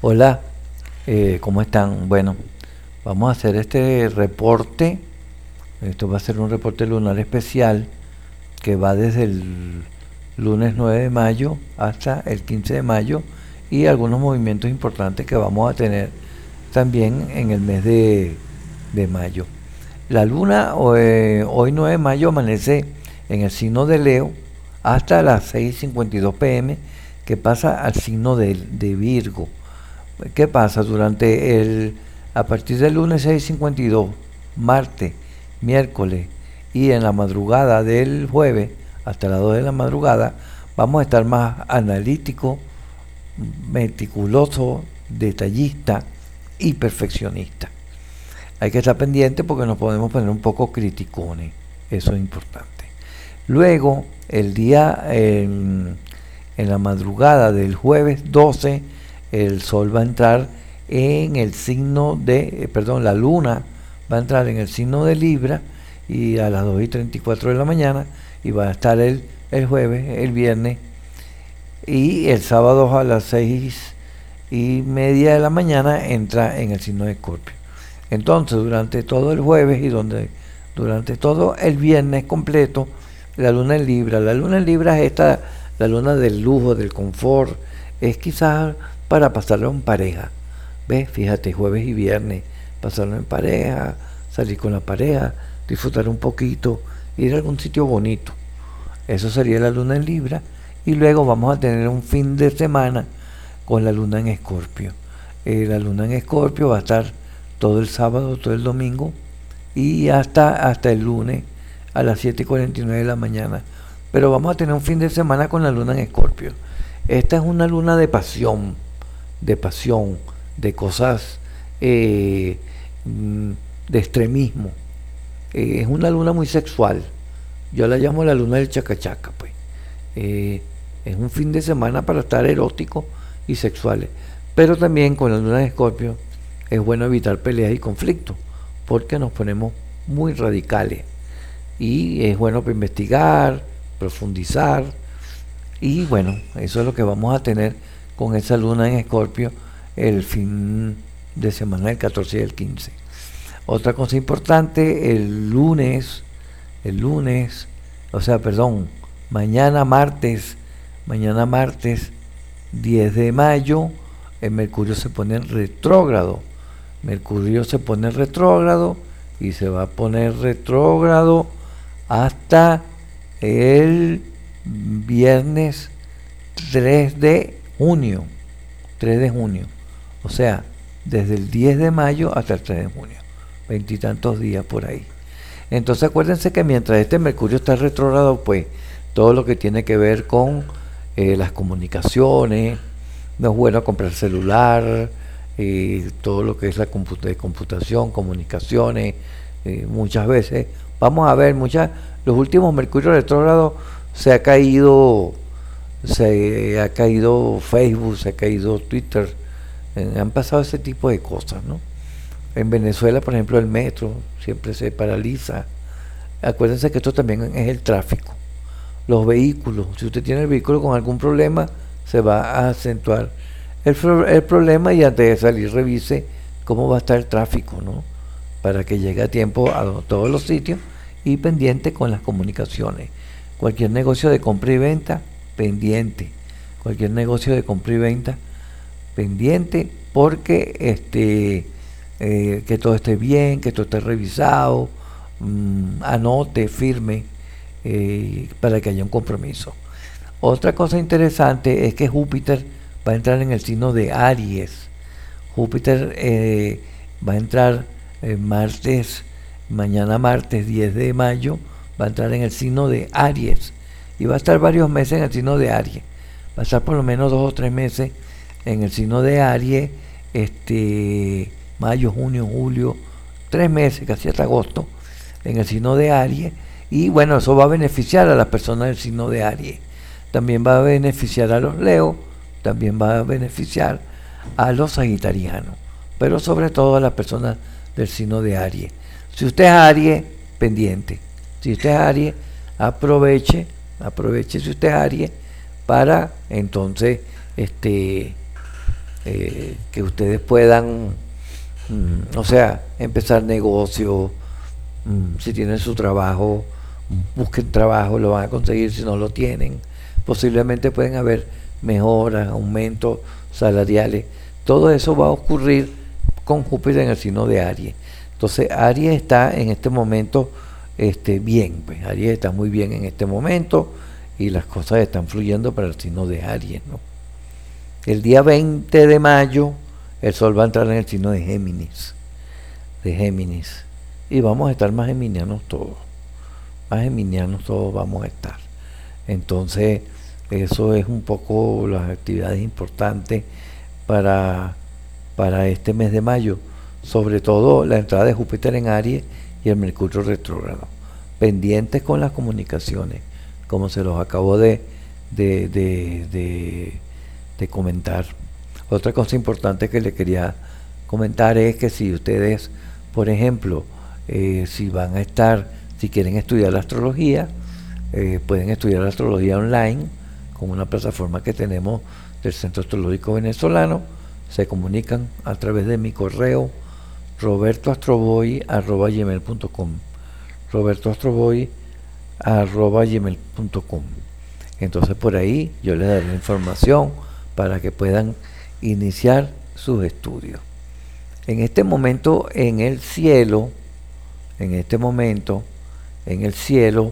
Hola, eh, ¿cómo están? Bueno, vamos a hacer este reporte. Esto va a ser un reporte lunar especial que va desde el lunes 9 de mayo hasta el 15 de mayo y algunos movimientos importantes que vamos a tener también en el mes de, mayo. La luna eh, hoy 9 de mayo amanece en el signo de Leo hasta las 6.52 pm que pasa al signo de, de, Virgo. ¿Qué pasa? Durante el, a partir del lunes 6.52, martes, miércoles y en la madrugada del jueves hasta las 2 de la madrugada vamos a estar más analítico, meticuloso, detallista y perfeccionista. Hay que estar pendiente porque nos podemos poner un poco criticones, eso es importante. Luego, el día en la madrugada del jueves 12, el sol va a entrar en el signo de, eh, perdón, la luna va a entrar en el signo de Libra y a las 2 y 34 de la mañana y va a estar el, el jueves, el viernes y el sábado a las 6 y media de la mañana entra en el signo de Escorpio. Entonces, durante todo el jueves y donde, durante todo el viernes completo, la luna en Libra. La luna en Libra es esta, la luna del lujo, del confort. Es quizás para pasarlo en pareja. ¿Ves? Fíjate, jueves y viernes, pasarlo en pareja, salir con la pareja, disfrutar un poquito, ir a algún sitio bonito. Eso sería la luna en Libra. Y luego vamos a tener un fin de semana con la luna en escorpio. Eh, la luna en escorpio va a estar todo el sábado, todo el domingo y hasta, hasta el lunes a las 7.49 de la mañana. Pero vamos a tener un fin de semana con la luna en escorpio. Esta es una luna de pasión, de pasión, de cosas eh, mm, de extremismo. Eh, es una luna muy sexual. Yo la llamo la luna del chacachaca, pues. es un fin de semana para estar erótico y sexuales. Pero también con la luna de Escorpio es bueno evitar peleas y conflictos, porque nos ponemos muy radicales. Y es bueno para investigar, profundizar. Y bueno, eso es lo que vamos a tener con esa luna en Escorpio el fin de semana del 14 y el 15. Otra cosa importante, el lunes, el lunes, o sea, perdón, mañana martes, mañana martes 10 de mayo, el Mercurio se pone retrógrado. Mercurio se pone retrógrado y se va a poner retrógrado hasta el viernes 3 de junio. 3 de junio. O sea, desde el 10 de mayo hasta el 3 de junio. Veintitantos días por ahí. Entonces acuérdense que mientras este Mercurio está retrógrado, pues todo lo que tiene que ver con eh, las comunicaciones, no es bueno comprar celular, eh, todo lo que es la computación, comunicaciones, eh, muchas veces. Vamos a ver, muchas, los últimos Mercurio retrógrado se ha caído, se ha caído Facebook, se ha caído Twitter, han pasado ese tipo de cosas, ¿no? En Venezuela, por ejemplo, el metro siempre se paraliza. Acuérdense que esto también es el tráfico los vehículos. Si usted tiene el vehículo con algún problema, se va a acentuar el, el, problema y antes de salir revise cómo va a estar el tráfico, ¿no? Para que llegue a tiempo a todos los sitios y pendiente con las comunicaciones. Cualquier negocio de compra y venta, pendiente. Cualquier negocio de compra y venta, pendiente porque este eh, que todo esté bien, que todo esté revisado, mm, anote, firme eh, para que haya un compromiso. Otra cosa interesante es que Júpiter va a entrar en el signo de Aries. Júpiter eh, va a entrar martes, mañana martes 10 de mayo, va a entrar en el signo de Aries y va a estar varios meses en el signo de Aries. Va a estar por lo menos dos o tres meses en el signo de Aries, este, mayo, junio, julio, tres meses, casi hasta agosto, en el signo de Aries, y bueno, eso va a beneficiar a las personas del signo de Aries. También va a beneficiar a los Leo, también va a beneficiar a los sagitarianos, pero sobre todo a las personas del signo de Aries. Si usted es Aries, pendiente. Si usted es Aries, aproveche, aproveche si usted es Aries para entonces este eh, que ustedes puedan, mm, o sea, empezar negocio, mm, si tienen su trabajo, busquen trabajo, lo van a conseguir si no lo tienen. Posiblemente pueden haber mejoras, aumentos salariales. Todo eso va a ocurrir con Júpiter en el signo de Aries. Entonces, Aries está en este momento este, bien, pues Aries está muy bien en este momento y las cosas están fluyendo para el signo de Aries. El día 20 de mayo, el Sol va a entrar en el signo de Géminis, de Géminis, y vamos a estar más geminianos todos, más geminianos todos vamos a estar. Entonces, eso es un poco las actividades importantes para, para este mes de mayo, sobre todo la entrada de Júpiter en Aries y el Mercurio retrógrado. Pendientes con las comunicaciones, como se los acabo de, de, de, comentar. Otra cosa importante que le quería comentar es que si ustedes, por ejemplo, eh, si van a estar, si quieren estudiar la astrología, eh, pueden estudiar la astrología online con una plataforma que tenemos del Centro Astrológico Venezolano. Se comunican a través de mi correo robertoastroboy.com robertoastroboy.com Entonces por ahí yo les daré información para que puedan iniciar sus estudios. En este momento en el cielo, en este momento en el cielo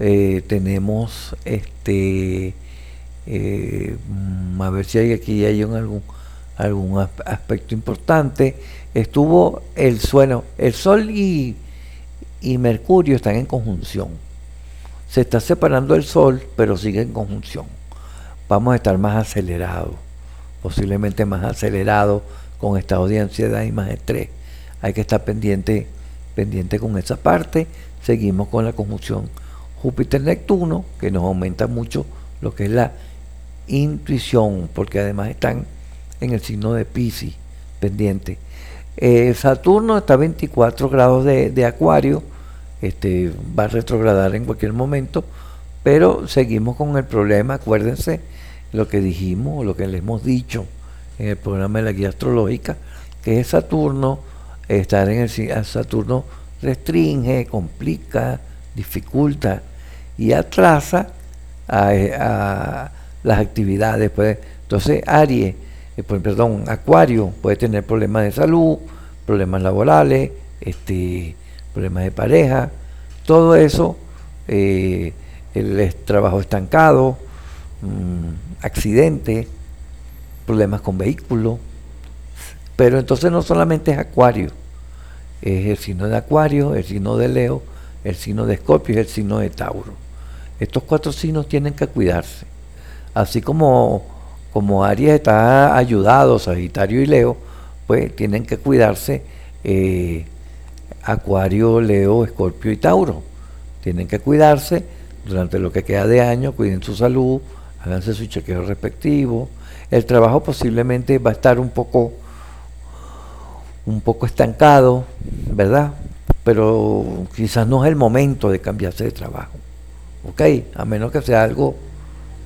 eh, tenemos este eh, mm, a ver si hay aquí hay algún algún aspecto importante estuvo el suelo, el Sol y, y Mercurio están en conjunción. Se está separando el Sol, pero sigue en conjunción. Vamos a estar más acelerados, posiblemente más acelerados, con estado de ansiedad y más estrés. Hay que estar pendiente, pendiente con esa parte. Seguimos con la conjunción Júpiter-Neptuno, que nos aumenta mucho lo que es la intuición, porque además están en el signo de Pisces, pendiente. Eh, Saturno está a 24 grados de, Acuario, este, va a retrogradar en cualquier momento, pero seguimos con el problema, acuérdense lo que dijimos, lo que les hemos dicho en el programa de la guía astrológica, que es Saturno, estar en el Saturno restringe, complica, dificulta y atrasa a, las actividades. Pues. Entonces, Aries eh, perdón, Acuario puede tener problemas de salud, problemas laborales, este, problemas de pareja, todo eso, eh, el trabajo estancado, mm, accidentes, problemas con vehículos. Pero entonces no solamente es Acuario, es el signo de Acuario, el signo de Leo, el signo de Escorpio y el signo de Tauro. Estos cuatro signos tienen que cuidarse. Así como como Aries está ayudado, Sagitario y Leo, pues tienen que cuidarse eh, Acuario, Leo, Escorpio y Tauro. Tienen que cuidarse durante lo que queda de año, cuiden su salud, háganse su chequeo respectivo. El trabajo posiblemente va a estar un poco, un poco estancado, ¿verdad? Pero quizás no es el momento de cambiarse de trabajo. ¿Ok? A menos que sea algo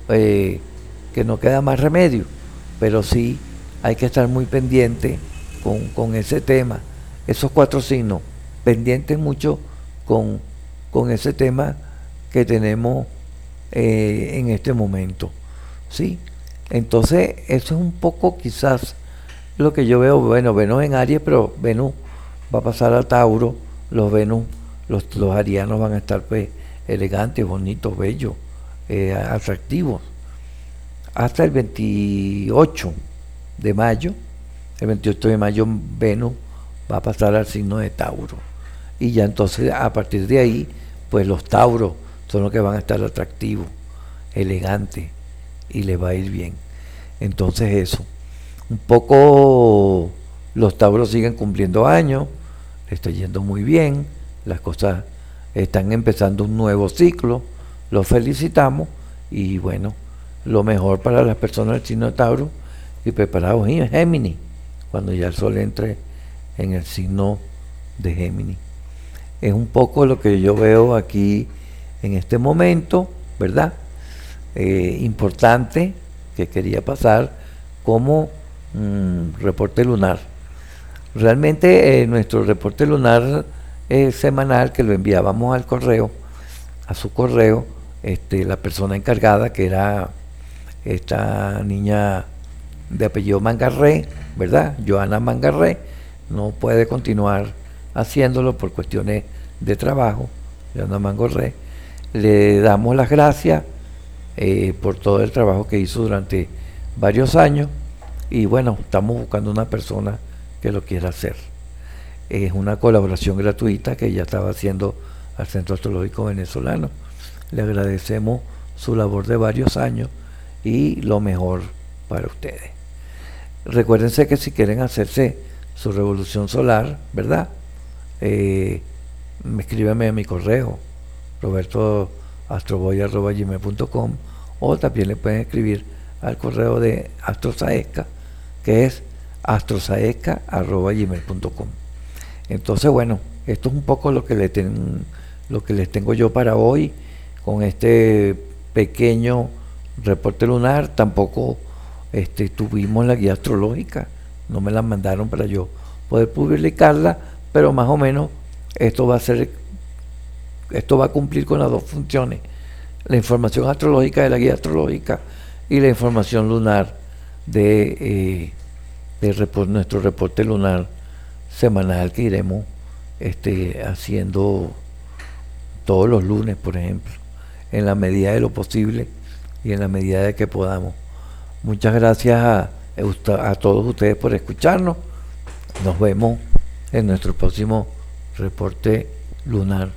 eh, que no queda más remedio, pero sí hay que estar muy pendiente con, ese tema, esos cuatro signos, pendientes mucho con, con ese tema que tenemos eh, en este momento. ¿sí? Entonces, eso es un poco quizás lo que yo veo, bueno, Venus en Aries, pero Venus va a pasar a Tauro, los Venus, los, los arianos van a estar pues elegantes, bonitos, bellos, eh, atractivos hasta el 28 de mayo. El 28 de mayo Venus va a pasar al signo de Tauro. Y ya entonces a partir de ahí, pues los Tauros son los que van a estar atractivos, elegantes y les va a ir bien. Entonces eso. un poco los Tauros siguen cumpliendo años, le está yendo muy bien, las cosas están empezando un nuevo ciclo, los felicitamos y bueno, lo mejor para las personas del signo de Tauro y preparados en Géminis, cuando ya el sol entre en el signo de Géminis. Es un poco lo que yo veo aquí en este momento, ¿verdad? Eh, importante que quería pasar como mm, reporte lunar. Realmente eh, nuestro reporte lunar semanal que lo enviábamos al correo, a su correo, este, la persona encargada, que era esta niña de apellido Mangarré, ¿verdad? Joana Mangarré, no puede continuar haciéndolo por cuestiones de trabajo, Joana Mangarré. Le damos las gracias eh, por todo el trabajo que hizo durante varios años y bueno, estamos buscando una persona que lo quiera hacer. Es una colaboración gratuita que ella estaba haciendo al Centro Astrológico Venezolano. Le agradecemos su labor de varios años y lo mejor para ustedes. Recuérdense que si quieren hacerse su revolución solar, ¿verdad? Eh, a mi correo, robertoastroboy.com o también le pueden escribir al correo de astrosaesca, que es astrosaesca.gmail.com. Entonces, bueno, esto es un poco lo que, le lo que les tengo yo para hoy con este pequeño reporte lunar. Tampoco este, tuvimos la guía astrológica, no me la mandaron para yo poder publicarla, pero más o menos esto va a ser, esto va a cumplir con las dos funciones, la información astrológica de la guía astrológica y la información lunar de, eh, de nuestro reporte lunar semanal que iremos este, haciendo todos los lunes, por ejemplo, en la medida de lo posible y en la medida de que podamos. Muchas gracias a, a todos ustedes por escucharnos. Nos vemos en nuestro próximo reporte lunar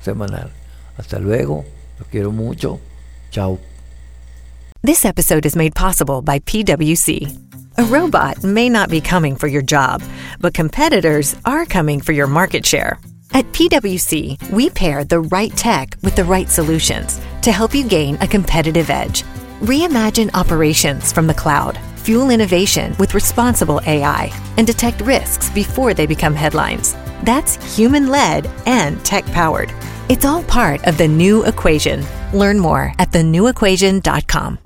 semanal. Hasta luego, los quiero mucho. Chao. This episode is made possible by PwC. A robot may not be coming for your job, but competitors are coming for your market share. At PwC, we pair the right tech with the right solutions to help you gain a competitive edge. Reimagine operations from the cloud, fuel innovation with responsible AI, and detect risks before they become headlines. That's human led and tech powered. It's all part of the new equation. Learn more at thenewequation.com.